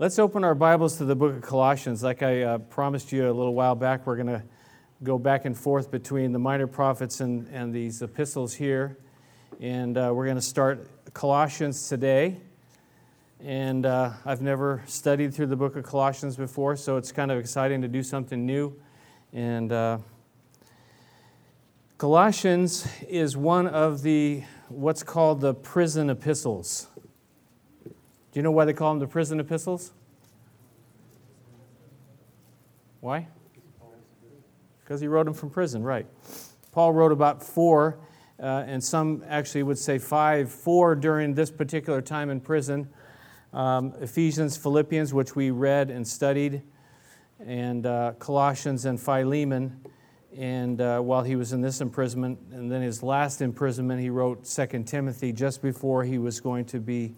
Let's open our Bibles to the book of Colossians. Like I uh, promised you a little while back, we're going to go back and forth between the minor prophets and, and these epistles here. And uh, we're going to start Colossians today. And uh, I've never studied through the book of Colossians before, so it's kind of exciting to do something new. And uh, Colossians is one of the what's called the prison epistles. Do you know why they call them the prison epistles? Why? Because he wrote them from prison, right. Paul wrote about four, uh, and some actually would say five, four during this particular time in prison. Um, Ephesians, Philippians, which we read and studied, and uh, Colossians and Philemon. And uh, while he was in this imprisonment, and then his last imprisonment, he wrote Second Timothy just before he was going to be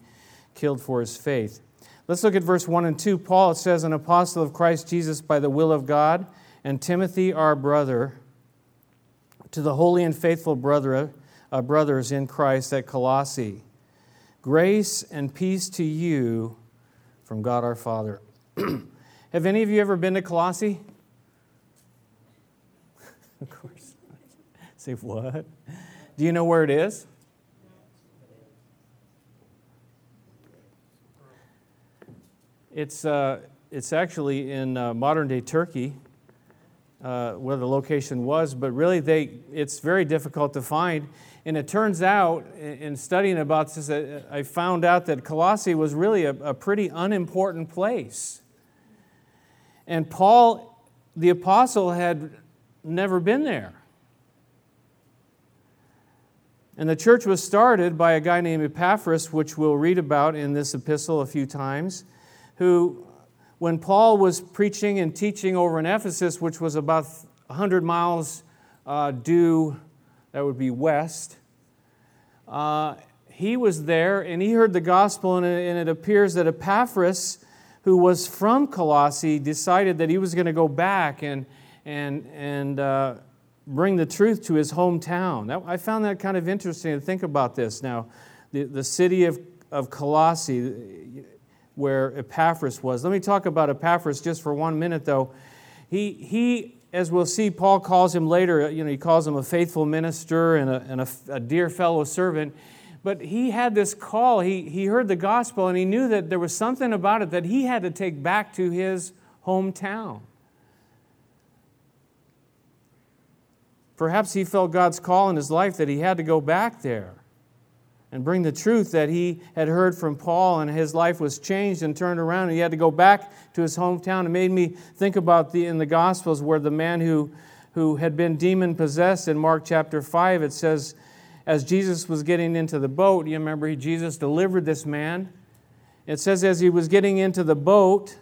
killed for his faith. Let's look at verse 1 and 2. Paul, says, An apostle of Christ Jesus by the will of God, and Timothy, our brother, to the holy and faithful brother, uh, brothers in Christ at Colossae. Grace and peace to you from God our Father. Have any of you ever been to Colossae? of course. Say, what? Do you know where it is? It's, uh, it's actually in uh, modern day Turkey, uh, where the location was, but really they, it's very difficult to find. And it turns out, in studying about this, I found out that Colossae was really a, a pretty unimportant place. And Paul, the apostle, had never been there. And the church was started by a guy named Epaphras, which we'll read about in this epistle a few times who, when Paul was preaching and teaching over in Ephesus, which was about 100 miles uh, due, that would be west, uh, he was there and he heard the gospel, and it, and it appears that Epaphras, who was from Colossae, decided that he was going to go back and, and, and uh, bring the truth to his hometown. That, I found that kind of interesting to think about this. Now, the, the city of, of Colossae, where Epaphras was. Let me talk about Epaphras just for one minute, though. He, he as we'll see, Paul calls him later, uh, you know, he calls him a faithful minister and a, and a, a dear fellow servant. But he had this call. He, he heard the gospel and he knew that there was something about it that he had to take back to his hometown. Perhaps he felt God's call in his life that he had to go back there and bring the truth that he had heard from Paul, and his life was changed and turned around, and he had to go back to his hometown. It made me think about the in the Gospels where the man who who had been demon possessed in Mark chapter 5, it says, as Jesus was getting into the boat, you remember Jesus delivered this man. It says, as he was getting into the boat,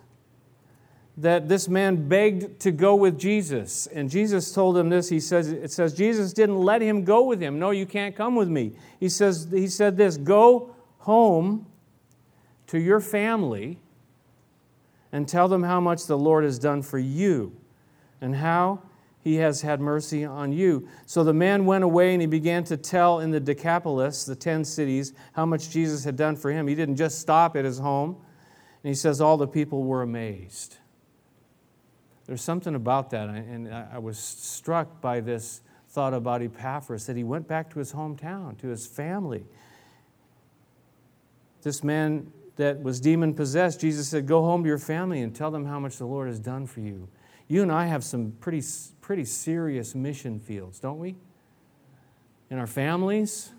that this man begged to go with Jesus. And Jesus told him this. He says, it says, Jesus didn't let him go with him. No, you can't come with me. He says, he said this, go home to your family and tell them how much the Lord has done for you and how he has had mercy on you. So the man went away and he began to tell in the Decapolis, the 10 cities, how much Jesus had done for him. He didn't just stop at his home. And he says, all the people were amazed. There's something about that, and I was struck by this thought about Epaphras that he went back to his hometown, to his family. This man that was demon possessed, Jesus said, Go home to your family and tell them how much the Lord has done for you. You and I have some pretty, pretty serious mission fields, don't we? In our families.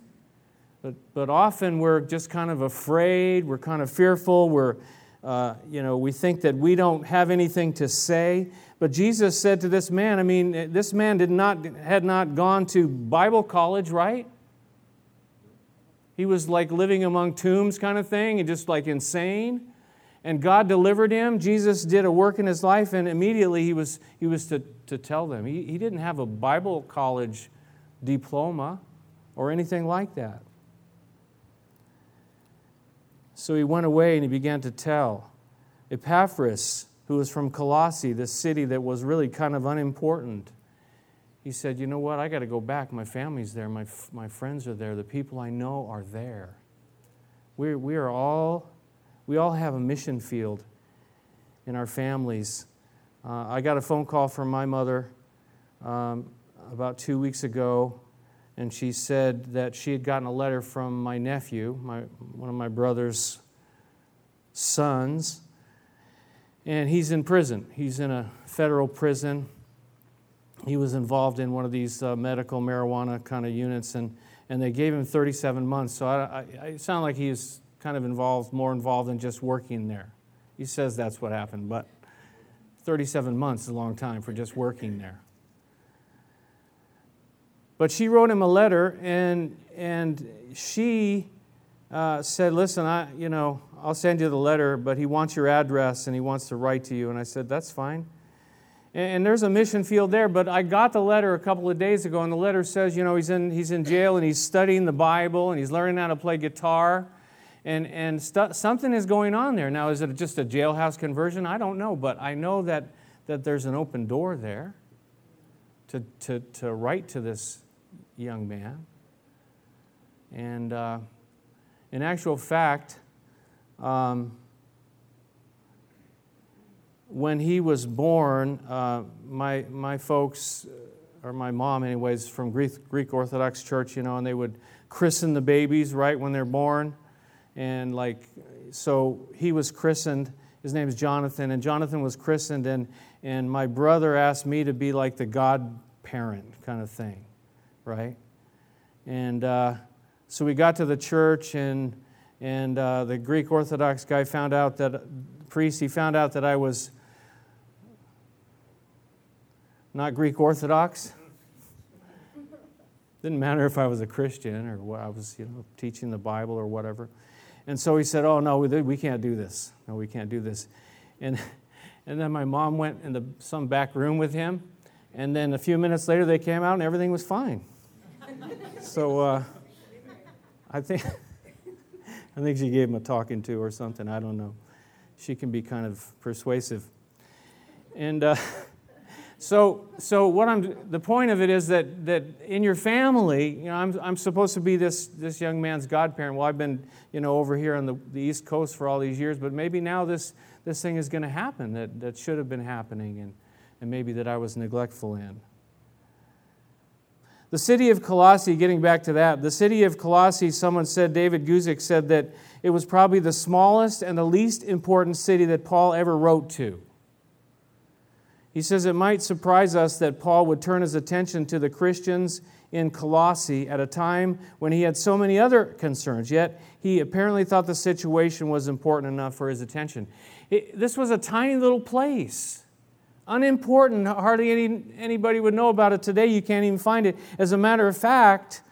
But, but often we're just kind of afraid, we're kind of fearful, we're uh, you know, we think that we don't have anything to say. But Jesus said to this man, I mean, this man did not, had not gone to Bible college, right? He was like living among tombs kind of thing and just like insane. And God delivered him. Jesus did a work in his life, and immediately he was, he was to, to tell them. He, he didn't have a Bible college diploma or anything like that. So he went away and he began to tell. Epaphras, who was from Colossae, this city that was really kind of unimportant, he said, You know what? I got to go back. My family's there. My, my friends are there. The people I know are there. We're, we are all, we all have a mission field. in our families. Uh, I got a phone call from my mother um, about two weeks ago, and she said that she had gotten a letter from my nephew, my, one of my brother's sons, and he's in prison. He's in a federal prison. He was involved in one of these uh, medical marijuana kind of units, and, and they gave him 37 months. So I, I, I sound like he's kind of involved, more involved than just working there. He says that's what happened, but 37 months is a long time for just working there. But she wrote him a letter, and, and she uh, said, Listen, I, you know, I'll send you the letter, but he wants your address and he wants to write to you. And I said, That's fine. And, and there's a mission field there, but I got the letter a couple of days ago, and the letter says, you know, he's in, he's in jail and he's studying the Bible and he's learning how to play guitar and, and st- something is going on there. Now, is it just a jailhouse conversion? I don't know, but I know that, that there's an open door there to, to, to write to this young man. And uh, in actual fact, um, when he was born, uh, my, my folks, or my mom, anyways, from Greek, Greek Orthodox Church, you know, and they would christen the babies right when they're born. And like so he was christened. His name is jonathan and jonathan was christened and and my brother asked me to be like the godparent kind of thing right and uh, so we got to the church and and uh, the greek orthodox guy found out that priest he found out that i was not greek orthodox didn't matter if i was a christian or what, i was you know teaching the bible or whatever and so he said, Oh, no, we can't do this. No, we can't do this. And, and then my mom went in the, some back room with him. And then a few minutes later, they came out and everything was fine. So uh, I, think, I think she gave him a talking to or something. I don't know. She can be kind of persuasive. And. Uh, So, so what I'm, the point of it is that, that in your family, you know, I'm, I'm supposed to be this, this young man's godparent. Well, I've been, you know, over here on the, the East Coast for all these years, but maybe now this, this thing is going to happen that, that should have been happening and, and maybe that I was neglectful in. The city of Colossae, getting back to that, the city of Colossae, someone said, David Guzik said that it was probably the smallest and the least important city that Paul ever wrote to. He says it might surprise us that Paul would turn his attention to the Christians in Colossae at a time when he had so many other concerns, yet he apparently thought the situation was important enough for his attention. It, this was a tiny little place, unimportant. Hardly any, anybody would know about it today. You can't even find it. As a matter of fact,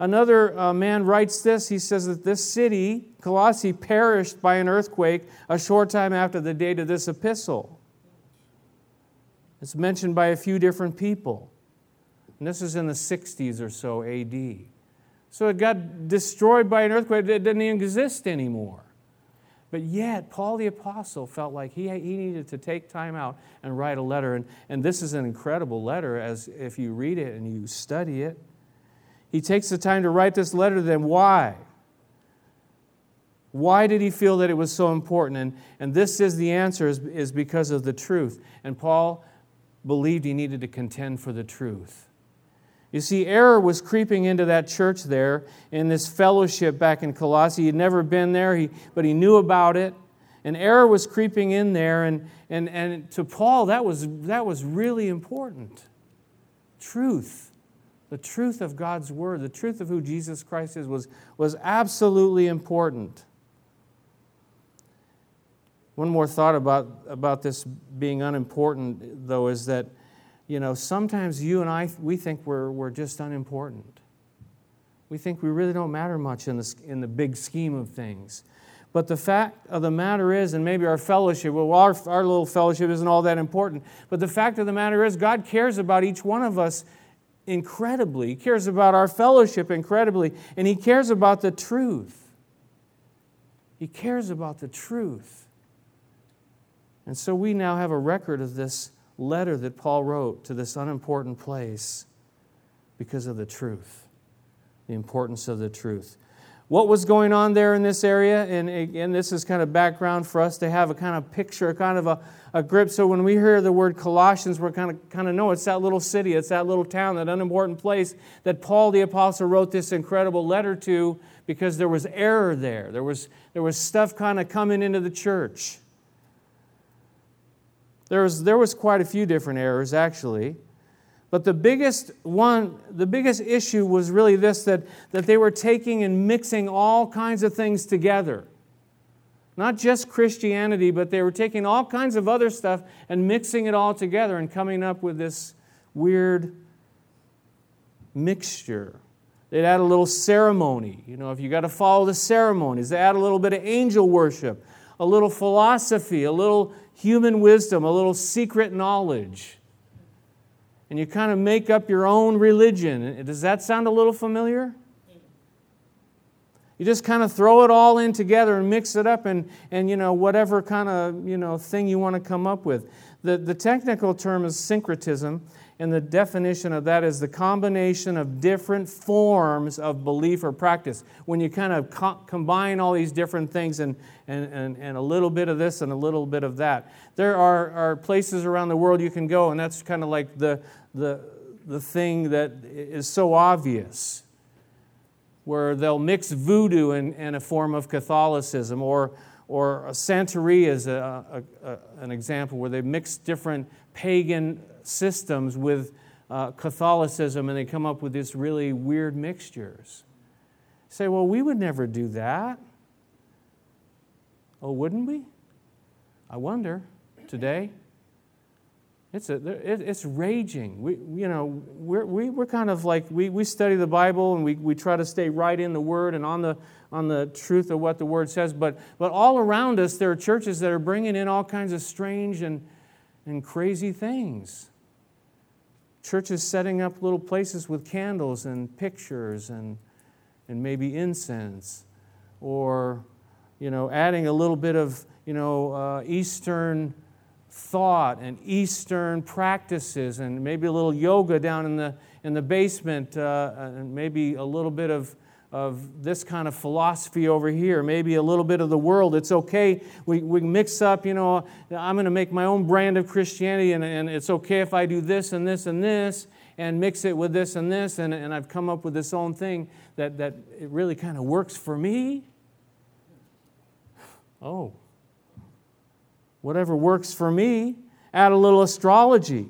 another uh, man writes this. He says that this city, Colossae, perished by an earthquake a short time after the date of this epistle. It's mentioned by a few different people. And this is in the 60s or so AD. So it got destroyed by an earthquake. It didn't even exist anymore. But yet, Paul the Apostle felt like he, he needed to take time out and write a letter. And, and this is an incredible letter, as if you read it and you study it. He takes the time to write this letter to them. Why? Why did he feel that it was so important? And, and this is the answer is, is because of the truth. And Paul believed he needed to contend for the truth. You see, error was creeping into that church there in this fellowship back in Colossae. He'd never been there, he, but he knew about it. And error was creeping in there, and, and, and to Paul, that was, that was really important. Truth, the truth of God's Word, the truth of who Jesus Christ is, was, was absolutely important. One more thought about, about this being unimportant, though, is that, you know, sometimes you and I, we think we're, we're just unimportant. We think we really don't matter much in the, in the big scheme of things. But the fact of the matter is, and maybe our fellowship, well, our, our little fellowship isn't all that important, but the fact of the matter is, God cares about each one of us incredibly. He cares about our fellowship incredibly, and He cares about the truth. He cares about the truth. And so we now have a record of this letter that Paul wrote to this unimportant place because of the truth, the importance of the truth. what was going on there in this area. And again, this is kind of background for us to have a kind of picture, kind of a, a grip. So when we hear the word Colossians, we're kind of kind of know it's that little city, it's that little town, that unimportant place that Paul the apostle wrote this incredible letter to because there was error there. There was there was stuff kind of coming into the church. There was there was quite a few different errors actually. But the biggest one, the biggest issue was really this that, that they were taking and mixing all kinds of things together. Not just Christianity, but they were taking all kinds of other stuff and mixing it all together and coming up with this weird mixture. They'd add a little ceremony. You know, if you got to follow the ceremonies, they add a little bit of angel worship, a little philosophy, a little human wisdom, a little secret knowledge and you kind of make up your own religion. Does that sound a little familiar? You just kind of throw it all in together and mix it up and, and you know, whatever kind of you know, thing you want to come up with. The, the technical term is syncretism, and the definition of that is the combination of different forms of belief or practice. When you kind of co- combine all these different things and, and, and, and a little bit of this and a little bit of that. There are, are places around the world you can go, and that's kind of like the, the, the thing that is so obvious, where they'll mix voodoo and, and a form of Catholicism, or, or Santeria is a, a, a, an example where they mix different pagan systems with uh, Catholicism and they come up with these really weird mixtures. say, well, we would never do that. Oh, wouldn't we? I wonder today. It's, a, it's raging. We, you know, we're, we, we're kind of like, we, we study the Bible and we, we try to stay right in the Word and on the, on the truth of what the Word says. But, but all around us, there are churches that are bringing in all kinds of strange and, and crazy things. Churches setting up little places with candles and pictures and, and maybe incense, or you know, adding a little bit of you know, uh, Eastern thought and Eastern practices, and maybe a little yoga down in the, in the basement, uh, and maybe a little bit of of this kind of philosophy over here, maybe a little bit of the world. It's okay. We, we mix up, you know, I'm going to make my own brand of Christianity, and, and it's okay if I do this and this and this and mix it with this and this, and, and I've come up with this own thing that, that it really kind of works for me. Oh, whatever works for me, add a little astrology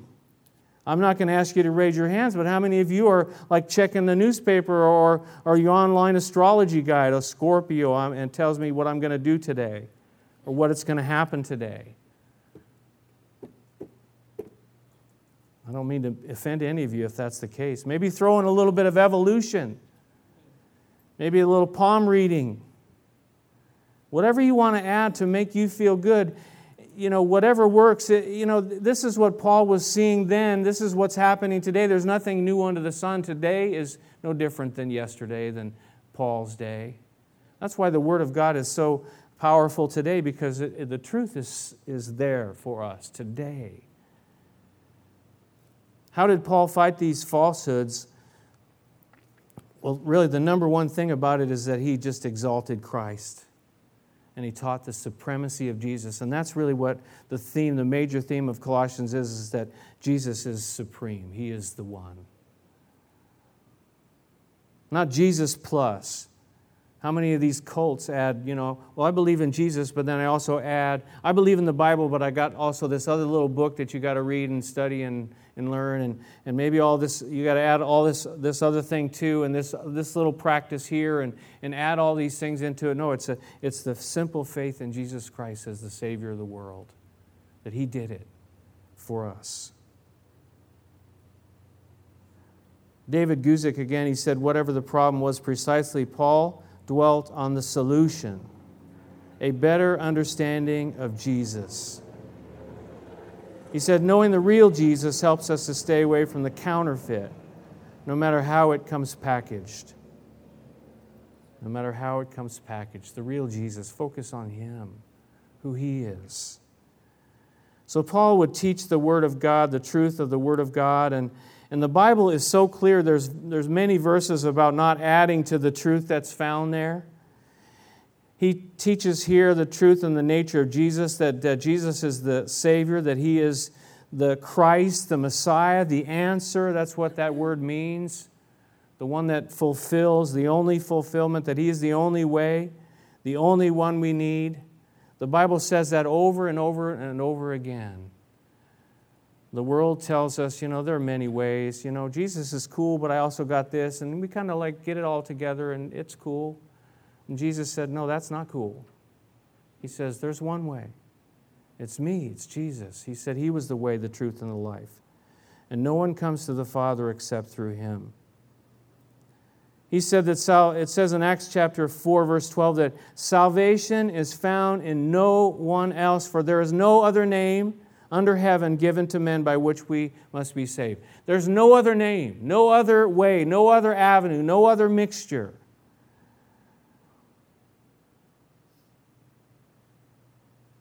I'm not going to ask you to raise your hands, but how many of you are like checking the newspaper or, or your online astrology guide, a Scorpio, um, and tells me what I'm going to do today or what it's going to happen today? I don't mean to offend any of you if that's the case. Maybe throw in a little bit of evolution, maybe a little palm reading. Whatever you want to add to make you feel good you know, whatever works, it, you know, this is what Paul was seeing then. This is what's happening today. There's nothing new under the sun. Today is no different than yesterday, than Paul's day. That's why the Word of God is so powerful today because it, it, the truth is, is there for us today. How did Paul fight these falsehoods? Well, really, the number one thing about it is that he just exalted Christ and he taught the supremacy of Jesus. And that's really what the theme, the major theme of Colossians is, is that Jesus is supreme. He is the one. Not Jesus plus. How many of these cults add, you know, well, I believe in Jesus, but then I also add, I believe in the Bible, but I got also this other little book that you got to read and study and, and learn and, and maybe all this you got to add all this this other thing too and this this little practice here and, and add all these things into it. No it's a it's the simple faith in jesus christ as the savior of the world that he did it for us. David guzik again he said whatever the problem was precisely paul dwelt on the solution a better understanding of jesus he said, knowing the real Jesus helps us to stay away from the counterfeit, no matter how it comes packaged. No matter how it comes packaged, the real Jesus, focus on Him, who He is. So, Paul would teach the Word of God, the truth of the Word of God, and, And the Bible is so clear, there's, there's many verses about not adding to the truth that's found there. He teaches here the truth and the nature of Jesus, that, that Jesus is the Savior, that He is the Christ, the Messiah, the answer. That's what that word means. The one that fulfills, the only fulfillment, that He is the only way, the only one we need. The Bible says that over and over and over again. The world tells us, you know, there are many ways. You know, Jesus is cool, but I also got this. And we kind of like get it all together and it's cool. And Jesus said, no, that's not cool. He says, there's one way. It's me, it's Jesus. He said he was the way, the truth, and the life. And no one comes to the Father except through him. He said that it says in Acts chapter 4, verse 12, that salvation is found in no one else, for there is no other name under heaven given to men by which we must be saved. There's no other name, no other way, no other avenue, no other mixture.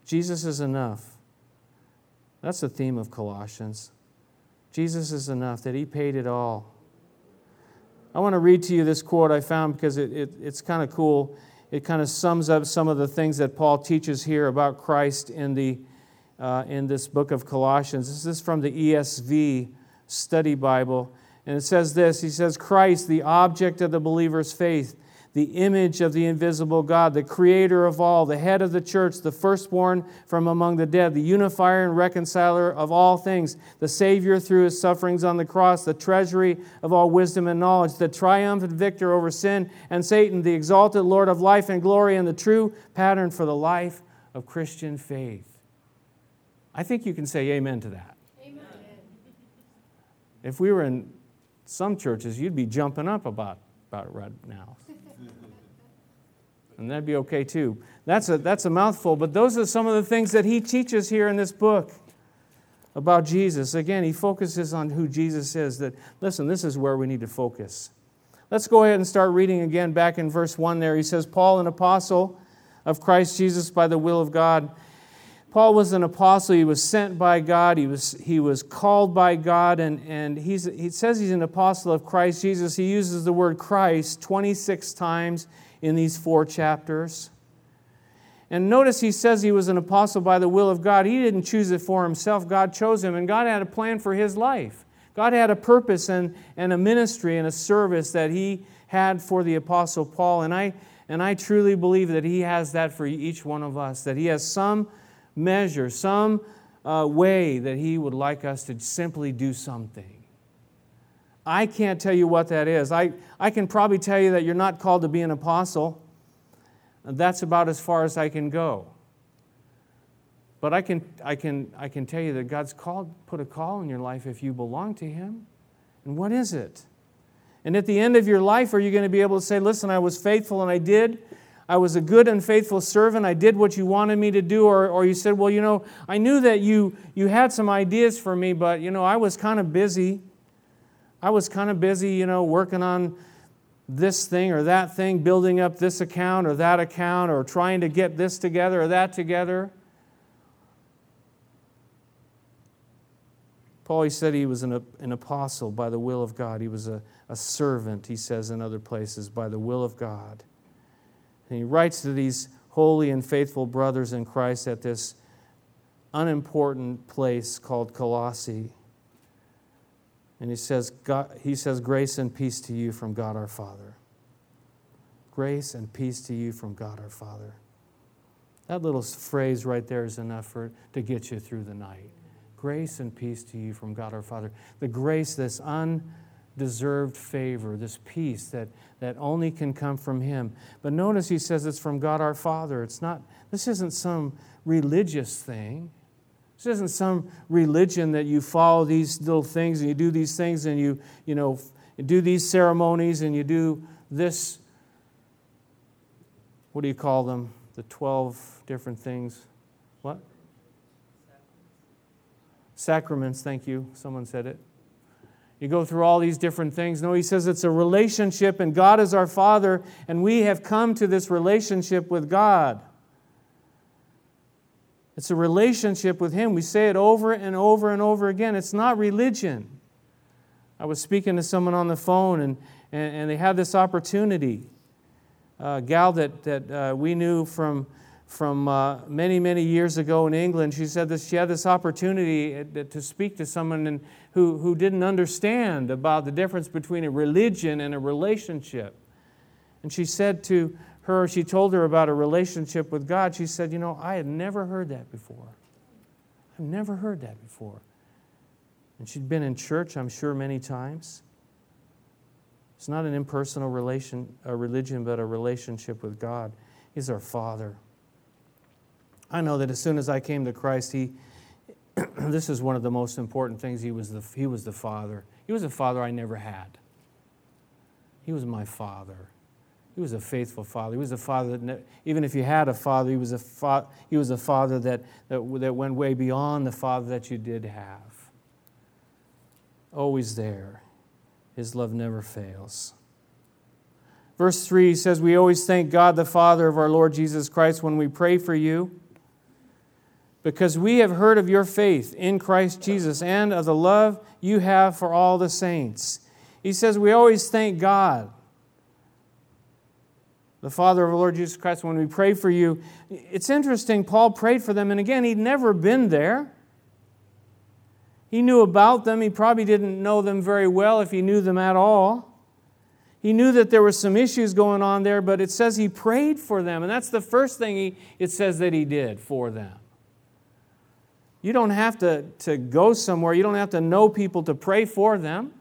Jesus is enough. That's the theme of Colossians. Jesus is enough, that He paid it all. I want to read to you this quote I found because it, it it's kind of cool. It kind of sums up some of the things that Paul teaches here about Christ in the uh, in this book of Colossians. This is from the ESV Study Bible. And it says this He says, Christ, the object of the believer's faith, the image of the invisible God, the creator of all, the head of the church, the firstborn from among the dead, the unifier and reconciler of all things, the Savior through his sufferings on the cross, the treasury of all wisdom and knowledge, the triumphant victor over sin and Satan, the exalted Lord of life and glory, and the true pattern for the life of Christian faith. I think you can say amen to that. Amen. If we were in some churches, you'd be jumping up about, about it right now. and that'd be okay too. That's a, that's a mouthful, but those are some of the things that he teaches here in this book about Jesus. Again, he focuses on who Jesus is. That, listen, this is where we need to focus. Let's go ahead and start reading again back in verse 1 there. He says, Paul, an apostle of Christ Jesus by the will of God Paul was an apostle. He was sent by God. He was, he was called by God. And, and he's, he says he's an apostle of Christ Jesus. He uses the word Christ 26 times in these four chapters. And notice he says he was an apostle by the will of God. He didn't choose it for himself, God chose him. And God had a plan for his life. God had a purpose and, and a ministry and a service that he had for the apostle Paul. And I, and I truly believe that he has that for each one of us, that he has some measure, some uh, way that He would like us to simply do something. I can't tell you what that is. I, I can probably tell you that you're not called to be an apostle. That's about as far as I can go. But I can, I can, I can tell you that God's called, put a call in your life if you belong to Him. And what is it? And at the end of your life, are you going to be able to say, Listen, I was faithful and I did I was a good and faithful servant. I did what you wanted me to do. Or, or you said, Well, you know, I knew that you, you had some ideas for me, but, you know, I was kind of busy. I was kind of busy, you know, working on this thing or that thing, building up this account or that account, or trying to get this together or that together. Paul, he said he was an, an apostle by the will of God. He was a, a servant, he says in other places, by the will of God. And he writes to these holy and faithful brothers in Christ at this unimportant place called Colossae. And he says, God, he says, Grace and peace to you from God our Father. Grace and peace to you from God our Father. That little phrase right there is enough for, to get you through the night. Grace and peace to you from God our Father. The grace that's un deserved favor, this peace that, that only can come from Him. But notice He says it's from God our Father. It's not, this isn't some religious thing. This isn't some religion that you follow these little things and you do these things and you, you know, do these ceremonies and you do this. What do you call them? The 12 different things. What? Sacraments, thank you. Someone said it. You go through all these different things. No, he says it's a relationship, and God is our Father, and we have come to this relationship with God. It's a relationship with Him. We say it over and over and over again. It's not religion. I was speaking to someone on the phone, and, and, and they had this opportunity. A gal that, that uh, we knew from, from uh, many, many years ago in England, she said that she had this opportunity uh, to speak to someone who, who didn't understand about the difference between a religion and a relationship. And she said to her, she told her about a relationship with God. She said, You know, I had never heard that before. I've never heard that before. And she'd been in church, I'm sure, many times. It's not an impersonal relation, a religion, but a relationship with God. He's our Father. I know that as soon as I came to Christ, He, this is one of the most important things. He was, the, he was the Father. He was a Father I never had. He was my Father. He was a faithful Father. He was a Father that, even if you had a Father, He was a, fa- he was a Father that, that, that went way beyond the Father that you did have always there. His love never fails. Verse 3 says, We always thank God the Father of our Lord Jesus Christ when we pray for you, because we have heard of your faith in Christ Jesus and of the love you have for all the saints. He says, We always thank God, the Father of our Lord Jesus Christ, when we pray for you. It's interesting, Paul prayed for them, and again, he'd never been there. He knew about them. He probably didn't know them very well if he knew them at all. He knew that there were some issues going on there, but it says he prayed for them. And that's the first thing he, it says that he did for them. You don't have to, to go somewhere, you don't have to know people to pray for them.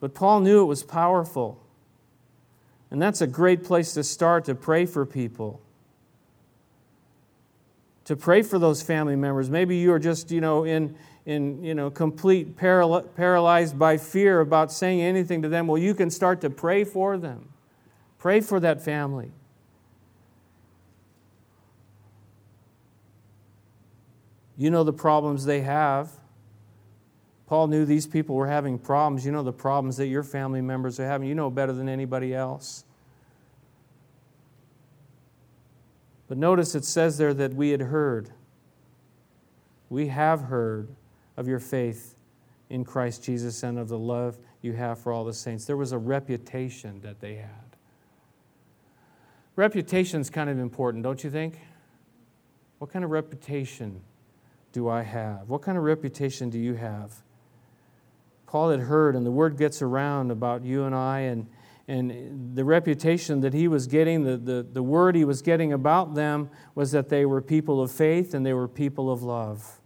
But Paul knew it was powerful. And that's a great place to start to pray for people to pray for those family members. Maybe you are just, you know, in, in you know, complete paral- paralyzed by fear about saying anything to them. Well, you can start to pray for them. Pray for that family. You know the problems they have. Paul knew these people were having problems. You know the problems that your family members are having. You know better than anybody else. But notice it says there that we had heard. We have heard of your faith in Christ Jesus and of the love you have for all the saints. There was a reputation that they had. Reputation is kind of important, don't you think? What kind of reputation do I have? What kind of reputation do you have? Paul had heard, and the word gets around about you and I, and and the reputation that he was getting, the, the, the word he was getting about them was that they were people of faith and they were people of love.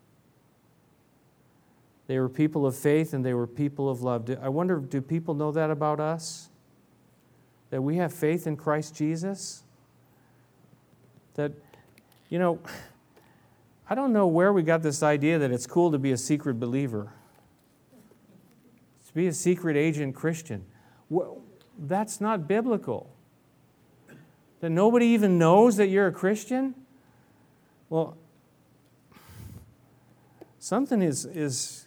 They were people of faith and they were people of love. I wonder, do people know that about us? That we have faith in Christ Jesus? That, you know, I don't know where we got this idea that it's cool to be a secret believer, to be a secret agent Christian that's not biblical. That nobody even knows that you're a Christian? Well, something is, is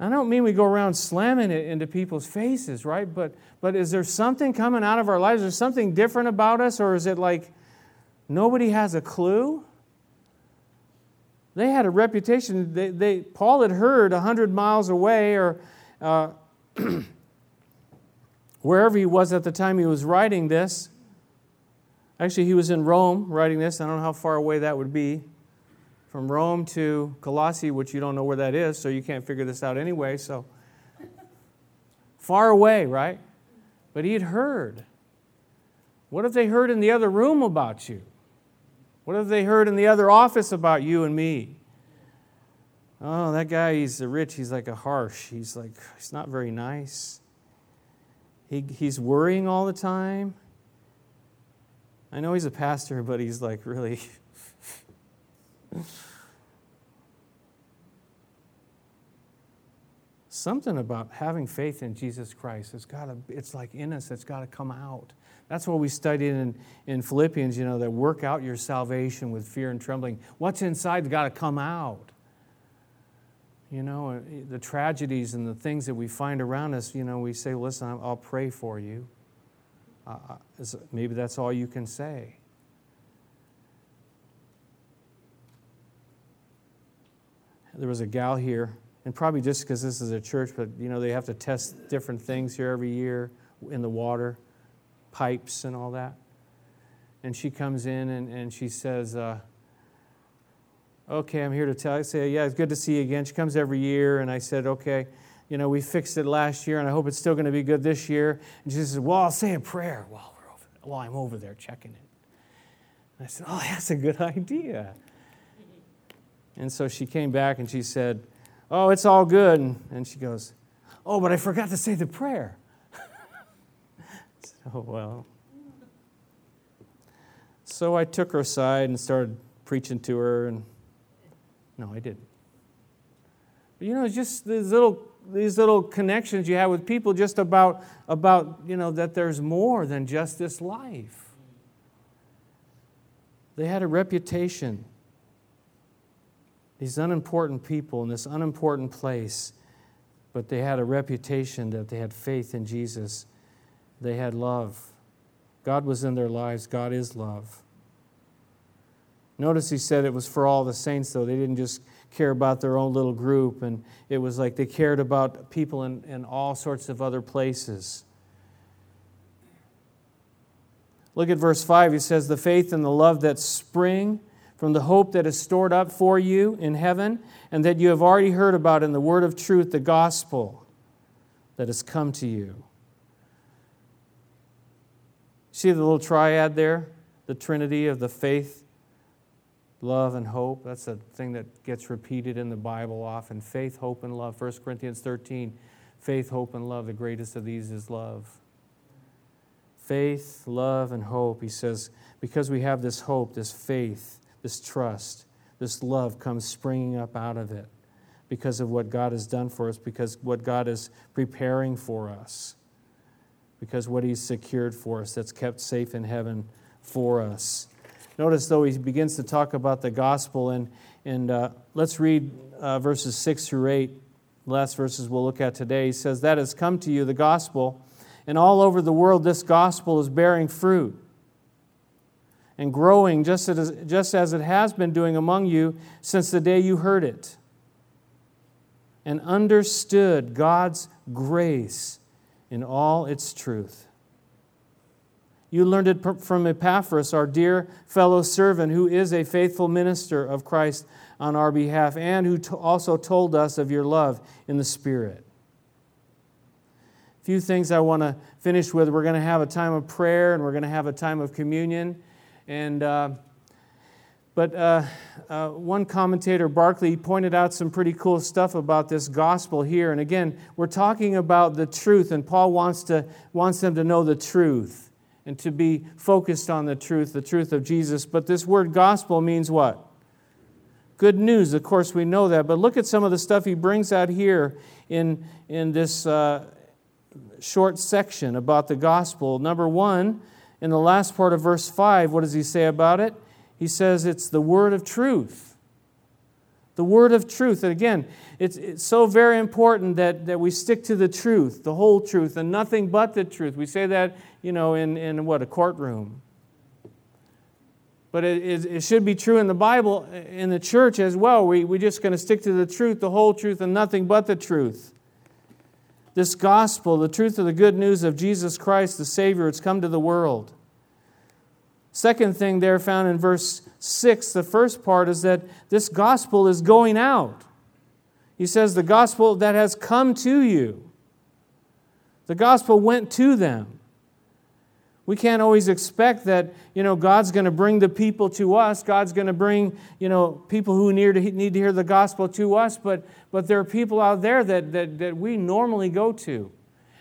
I don't mean we go around slamming it into people's faces, right? But, but is there something coming out of our lives? Is there something different about us? Or is it like nobody has a clue? They had a reputation. They, they, Paul had heard 100 miles away or uh, wherever he was at the time he was writing this. Actually, he was in Rome writing this. I don't know how far away that would be. From Rome to Colossae, which you don't know where that is, so you can't figure this out anyway. So, far away, right? But he had heard. What if they heard in the other room about you? What have they heard in the other office about you and me? Oh, that guy, he's rich. He's like a harsh. He's like, he's not very nice. He, he's worrying all the time. I know he's a pastor, but he's like really. Something about having faith in Jesus Christ. It's got to, it's like in us, it's got to come out. That's what we studied in, in Philippians, you know, that work out your salvation with fear and trembling. What's inside's got to come out. You know, uh, the tragedies and the things that we find around us, you know, we say, listen, I'll pray for you. Uh, uh maybe that's all you can say. There was a gal here and probably just because this is a church, but you know, they have to test different things here every year in the water, pipes and all that. And she comes in and, and she says, uh, Okay, I'm here to tell you. I say, Yeah, it's good to see you again. She comes every year, and I said, Okay, you know, we fixed it last year, and I hope it's still going to be good this year. And she says, Well, I'll say a prayer while, we're over, while I'm over there checking it. And I said, Oh, that's a good idea. And so she came back and she said, Oh, it's all good. And she goes, Oh, but I forgot to say the prayer. so, well. So I took her aside and started preaching to her, and no, I didn't. But you know, just these little these little connections you have with people just about about you know that there's more than just this life. They had a reputation these unimportant people in this unimportant place, but they had a reputation that they had faith in Jesus. They had love. God was in their lives, God is love. Notice he said it was for all the saints, though. They didn't just care about their own little group, and it was like they cared about people in, in all sorts of other places. Look at verse 5. He says, The faith and the love that spring from the hope that is stored up for you in heaven and that you have already heard about in the word of truth, the gospel that has come to you. See the little triad there? The trinity of the faith, love, and hope. That's a thing that gets repeated in the Bible often. Faith, hope, and love. 1 Corinthians 13. Faith, hope, and love. The greatest of these is love. Faith, love, and hope. He says, because we have this hope, this faith, this trust, this love comes springing up out of it because of what God has done for us, because what God is preparing for us, because what He's secured for us, that's kept safe in heaven for us. Notice, though, he begins to talk about the gospel, and, and uh, let's read uh, verses 6 through 8. The last verses we'll look at today. He says, That has come to you, the gospel, and all over the world this gospel is bearing fruit and growing just as, just as it has been doing among you since the day you heard it and understood God's grace in all its truth. You learned it from Epaphras, our dear fellow servant, who is a faithful minister of Christ on our behalf, and who also told us of your love in the Spirit. A few things I want to finish with. We're going to have a time of prayer and we're going to have a time of communion. And, uh, but uh, uh, one commentator, Barclay, pointed out some pretty cool stuff about this gospel here. And again, we're talking about the truth, and Paul wants, to, wants them to know the truth and to be focused on the truth, the truth of Jesus. But this word gospel means what? Good news, of course, we know that. But look at some of the stuff he brings out here in, in this uh, short section about the gospel. Number one, in the last part of verse 5, what does he say about it? He says it's the word of truth. The word of truth. And again, it's, it's so very important that, that we stick to the truth, the whole truth, and nothing but the truth. We say that, you know, in, in what, a courtroom. But it, it, it should be true in the Bible, in the church as well. We, we're just going to stick to the truth, the whole truth, and nothing but the truth this gospel, the truth of the good news of Jesus Christ, the Savior, it's come to the world. Second thing there found in verse 6, the first part is that this gospel is going out. He says, The gospel that has come to you. The gospel went to them. We can't always expect that, you know, God's going to bring the people to us. God's going to bring, you know, people who need to, need to hear the gospel to us, but, but there are people out there that, that, that we normally go to.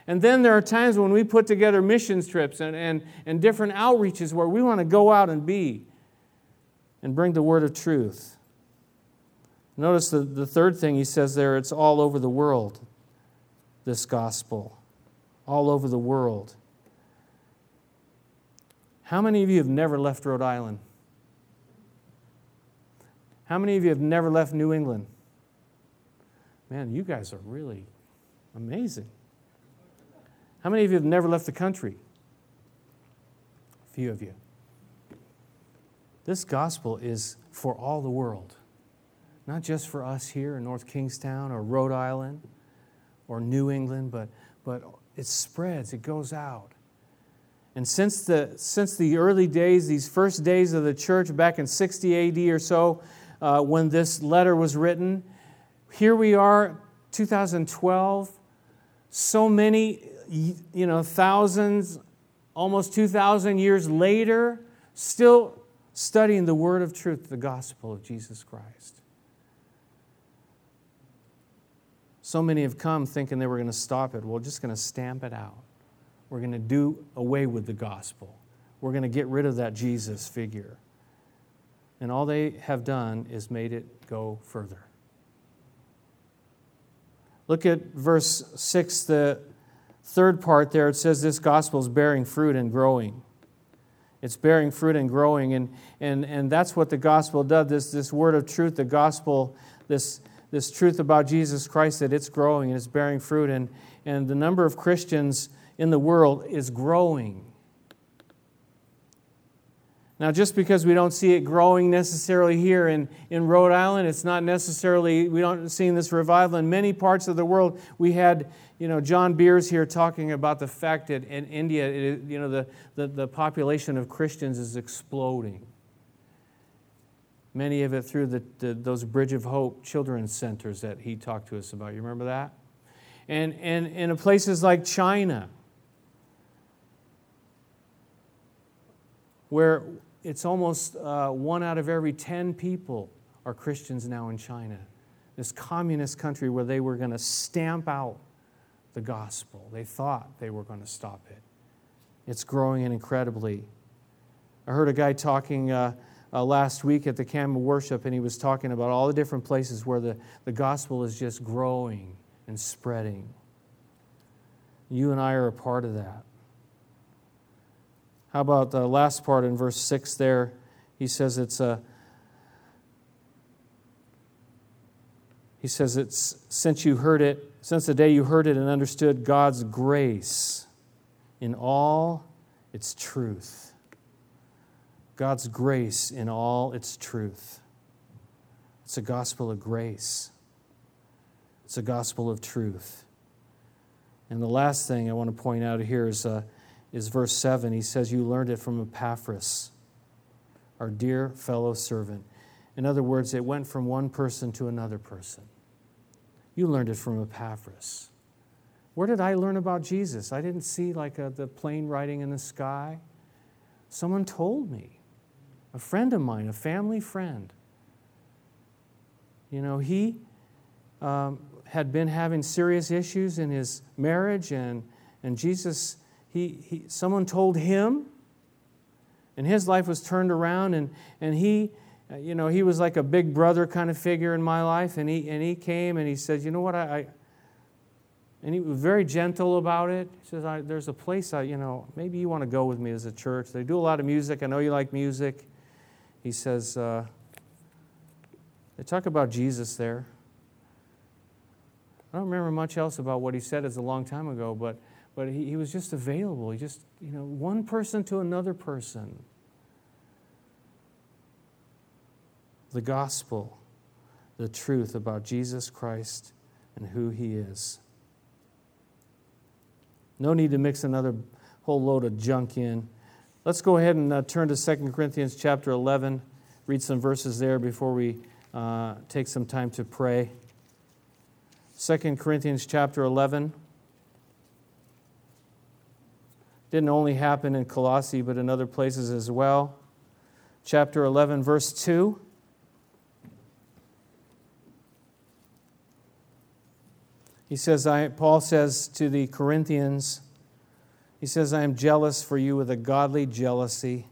And then there are times when we put together missions trips and, and, and different outreaches where we want to go out and be and bring the word of truth. Notice the, the third thing he says there it's all over the world, this gospel. All over the world. How many of you have never left Rhode Island? How many of you have never left New England? Man, you guys are really amazing. How many of you have never left the country? A few of you. This gospel is for all the world. not just for us here in North Kingstown or Rhode Island or New England, but, but it spreads, it goes out. And since the, since the early days, these first days of the church back in 60 AD or so, uh, when this letter was written, here we are, 2012, so many, you know, thousands, almost 2,000 years later, still studying the word of truth, the gospel of Jesus Christ. So many have come thinking they were going to stop it. We're just going to stamp it out. We're going to do away with the gospel. We're going to get rid of that Jesus figure. And all they have done is made it go further. Look at verse 6, the third part there. It says this gospel is bearing fruit and growing. It's bearing fruit and growing. And, and, and that's what the gospel does this, this word of truth, the gospel, this, this truth about Jesus Christ, that it's growing and it's bearing fruit. And, and the number of Christians in the world is growing. Now, just because we don't see it growing necessarily here in, in Rhode Island, it's not necessarily, we don't see this revival. In many parts of the world, we had, you know, John Beers here talking about the fact that in India, it, you know, the, the, the population of Christians is exploding. Many of it through the, the, those Bridge of Hope children's centers that he talked to us about. You remember that? And, and, and in places like China, where it's almost uh, one out of every 10 people are Christians now in China. This communist country where they were going to stamp out the gospel. They thought they were going to stop it. It's growing incredibly. I heard a guy talking uh, uh, last week at the camp of worship, and he was talking about all the different places where the, the gospel is just growing and spreading. You and I are a part of that. How about the last part in verse 6 there? He says it's a. He says it's since you heard it, since the day you heard it and understood God's grace in all its truth. God's grace in all its truth. It's a gospel of grace. It's a gospel of truth. And the last thing I want to point out here is uh, is verse 7. He says, You learned it from Epaphras, our dear fellow servant. In other words, it went from one person to another person. You learned it from Epaphras. Where did I learn about Jesus? I didn't see like a, the plane riding in the sky. Someone told me. A friend of mine, a family friend. You know, he um, had been having serious issues in his marriage, and, and Jesus he, he, someone told him, and his life was turned around, and, and he, uh, you know, he was like a big brother kind of figure in my life, and he, and he came and he said, you know what, I, I and he was very gentle about it. He says, there's a place, I, you know, maybe you want to go with me as a church. They do a lot of music. I know you like music. He says, uh, they talk about Jesus there. I don't remember much else about what he said. It's a long time ago, but but he, he was just available. He just, you know, one person to another person. The gospel, the truth about Jesus Christ and who he is. No need to mix another whole load of junk in. Let's go ahead and uh, turn to 2 Corinthians chapter 11, read some verses there before we uh, take some time to pray. 2 Corinthians chapter 11. Didn't only happen in Colossae, but in other places as well. Chapter 11, verse 2. He says, I, Paul says to the Corinthians, he says, I am jealous for you with a godly jealousy.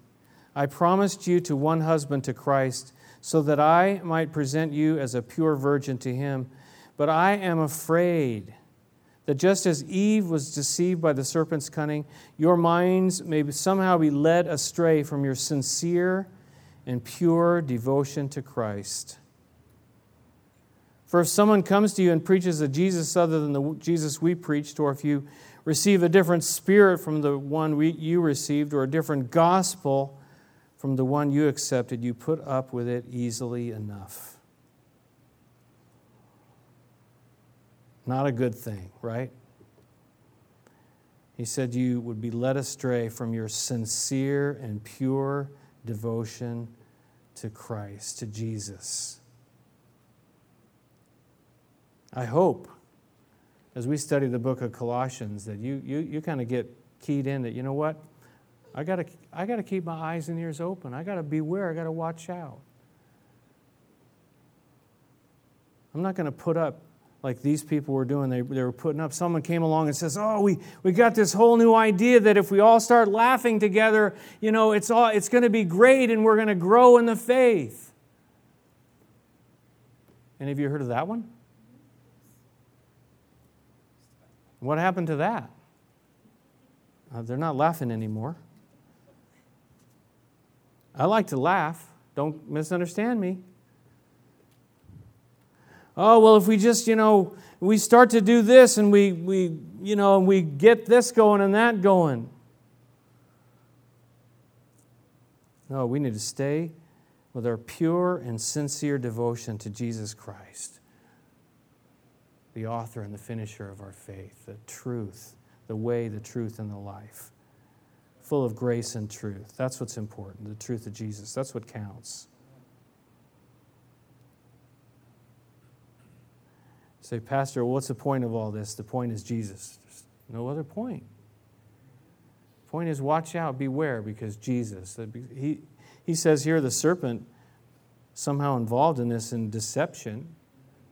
I promised you to one husband to Christ, so that I might present you as a pure virgin to him. But I am afraid that just as Eve was deceived by the serpent's cunning, your minds may somehow be led astray from your sincere and pure devotion to Christ. For if someone comes to you and preaches a Jesus other than the Jesus we preached, or if you receive a different spirit from the one we, you received, or a different gospel from the one you accepted, you put up with it easily enough. Not a good thing, right? He said you would be led astray from your sincere and pure devotion to Christ, to Jesus. I hope as we study the book of Colossians that you, you, you kind of get keyed in that, you know what? I got to I got to keep my eyes and ears open. I got to beware. I got to watch out. I'm not going to put up like these people were doing. They, they were putting up. Someone came along and says, "Oh, we, we got this whole new idea that if we all start laughing together, you know, it's all it's going to be great, and we're going to grow in the faith." Any of you heard of that one? What happened to that? Uh, they're not laughing anymore. I like to laugh. Don't misunderstand me. Oh, well, if we just, you know, we start to do this and we, we you know, and we get this going and that going. No, we need to stay with our pure and sincere devotion to Jesus Christ, the author and the finisher of our faith, the truth, the way, the truth, and the life full of grace and truth. That's what's important, the truth of Jesus. That's what counts. Say, Pastor, what's the point of all this? The point is Jesus. There's no other point. Point is watch out, beware, because Jesus. He, he says here the serpent somehow involved in this in deception,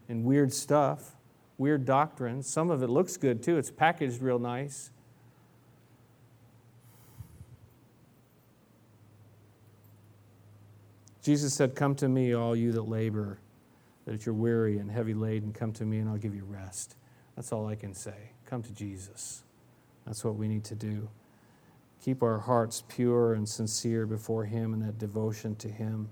in weird stuff, weird doctrine. Some of it looks good too. It's packaged real nice. Jesus said, Come to me, all you that labor, that you're weary and heavy laden, come to me and I'll give you rest. That's all I can say. Come to Jesus. That's what we need to do. Keep our hearts pure and sincere before Him and that devotion to Him.